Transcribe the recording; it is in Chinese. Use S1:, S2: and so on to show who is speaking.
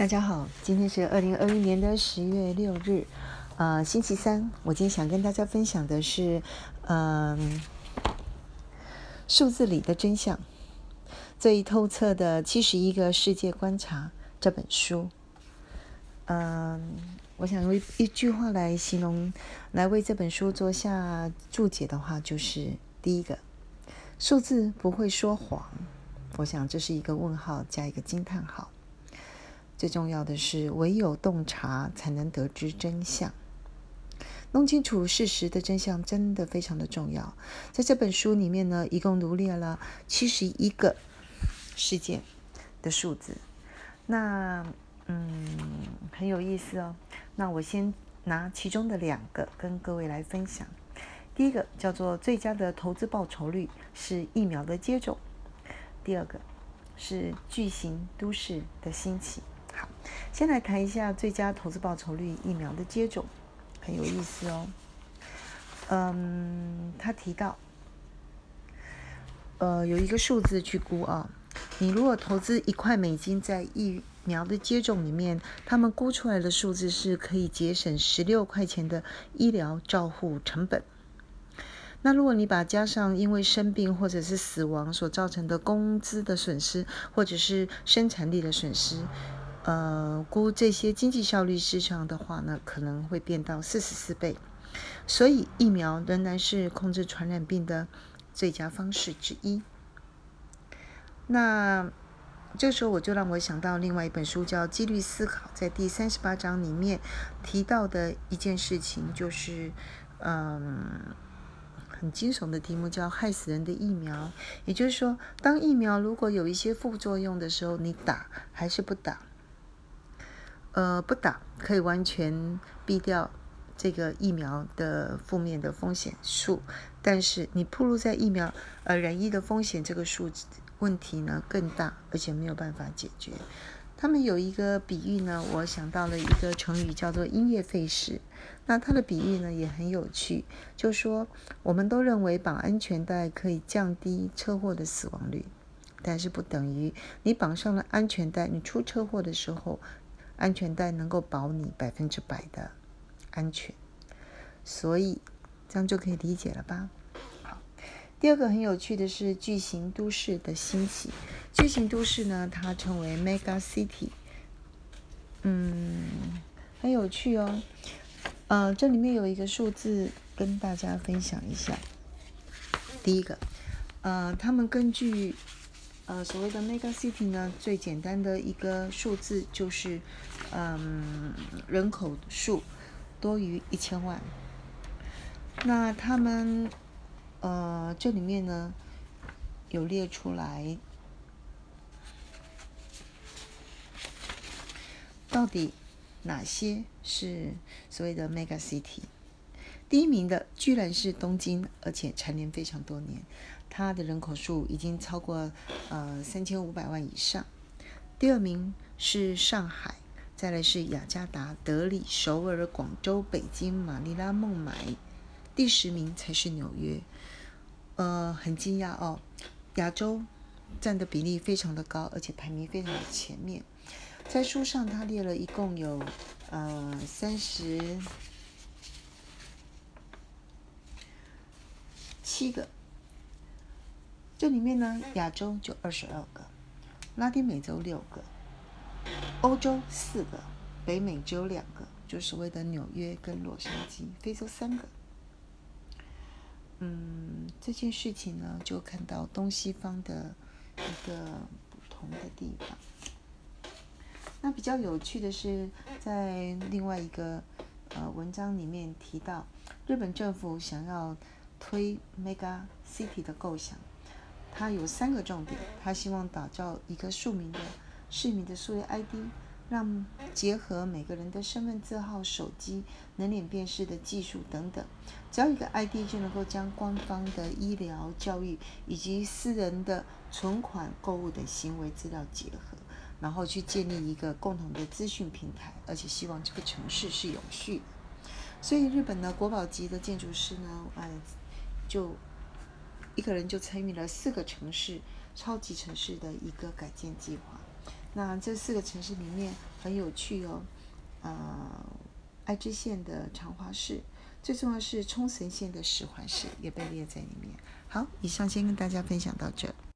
S1: 大家好，今天是二零二一年的十月六日，呃，星期三。我今天想跟大家分享的是，嗯，数字里的真相，最透彻的七十一个世界观察这本书。嗯，我想用一句话来形容，来为这本书做下注解的话，就是第一个，数字不会说谎。我想这是一个问号加一个惊叹号。最重要的是，唯有洞察才能得知真相。弄清楚事实的真相真的非常的重要。在这本书里面呢，一共罗列了七十一个事件的数字。那嗯，很有意思哦。那我先拿其中的两个跟各位来分享。第一个叫做最佳的投资报酬率是疫苗的接种。第二个是巨型都市的兴起。先来谈一下最佳投资报酬率疫苗的接种，很有意思哦。嗯，他提到，呃，有一个数字去估啊，你如果投资一块美金在疫苗的接种里面，他们估出来的数字是可以节省十六块钱的医疗照护成本。那如果你把加上因为生病或者是死亡所造成的工资的损失，或者是生产力的损失。呃，估这些经济效率市场的话呢，可能会变到四十四倍，所以疫苗仍然是控制传染病的最佳方式之一。那这时候我就让我想到另外一本书，叫《几率思考》，在第三十八章里面提到的一件事情，就是嗯，很惊悚的题目，叫“害死人的疫苗”。也就是说，当疫苗如果有一些副作用的时候，你打还是不打？呃，不打可以完全避掉这个疫苗的负面的风险数，但是你暴露在疫苗呃染疫的风险这个数问题呢更大，而且没有办法解决。他们有一个比喻呢，我想到了一个成语叫做“因噎废食”。那它的比喻呢也很有趣，就说我们都认为绑安全带可以降低车祸的死亡率，但是不等于你绑上了安全带，你出车祸的时候。安全带能够保你百分之百的安全，所以这样就可以理解了吧？好，第二个很有趣的是巨型都市的兴起。巨型都市呢，它称为 mega city，嗯，很有趣哦。呃，这里面有一个数字跟大家分享一下。第一个，呃，他们根据。呃，所谓的 mega city 呢，最简单的一个数字就是，嗯，人口数多于一千万。那他们，呃，这里面呢有列出来，到底哪些是所谓的 mega city？第一名的居然是东京，而且蝉联非常多年。它的人口数已经超过呃三千五百万以上。第二名是上海，再来是雅加达、德里、首尔、广州、北京、马尼拉、孟买，第十名才是纽约。呃，很惊讶哦，亚洲占的比例非常的高，而且排名非常的前面。在书上他列了一共有呃三十七个。这里面呢，亚洲就二十二个，拉丁美洲六个，欧洲四个，北美只有两个，就所谓的纽约跟洛杉矶，非洲三个。嗯，这件事情呢，就看到东西方的一个不同的地方。那比较有趣的是，在另外一个呃文章里面提到，日本政府想要推 mega city 的构想。它有三个重点，他希望打造一个庶民的市民的数位 ID，让结合每个人的身份证号、手机、人脸辨识的技术等等，只要一个 ID 就能够将官方的医疗、教育以及私人的存款、购物等行为资料结合，然后去建立一个共同的资讯平台，而且希望这个城市是永续。所以日本的国宝级的建筑师呢，哎，就。一个人就参与了四个城市超级城市的一个改建计划，那这四个城市里面很有趣哦，呃，爱知县的长华市，最重要是冲绳县的石环市也被列在里面。好，以上先跟大家分享到这。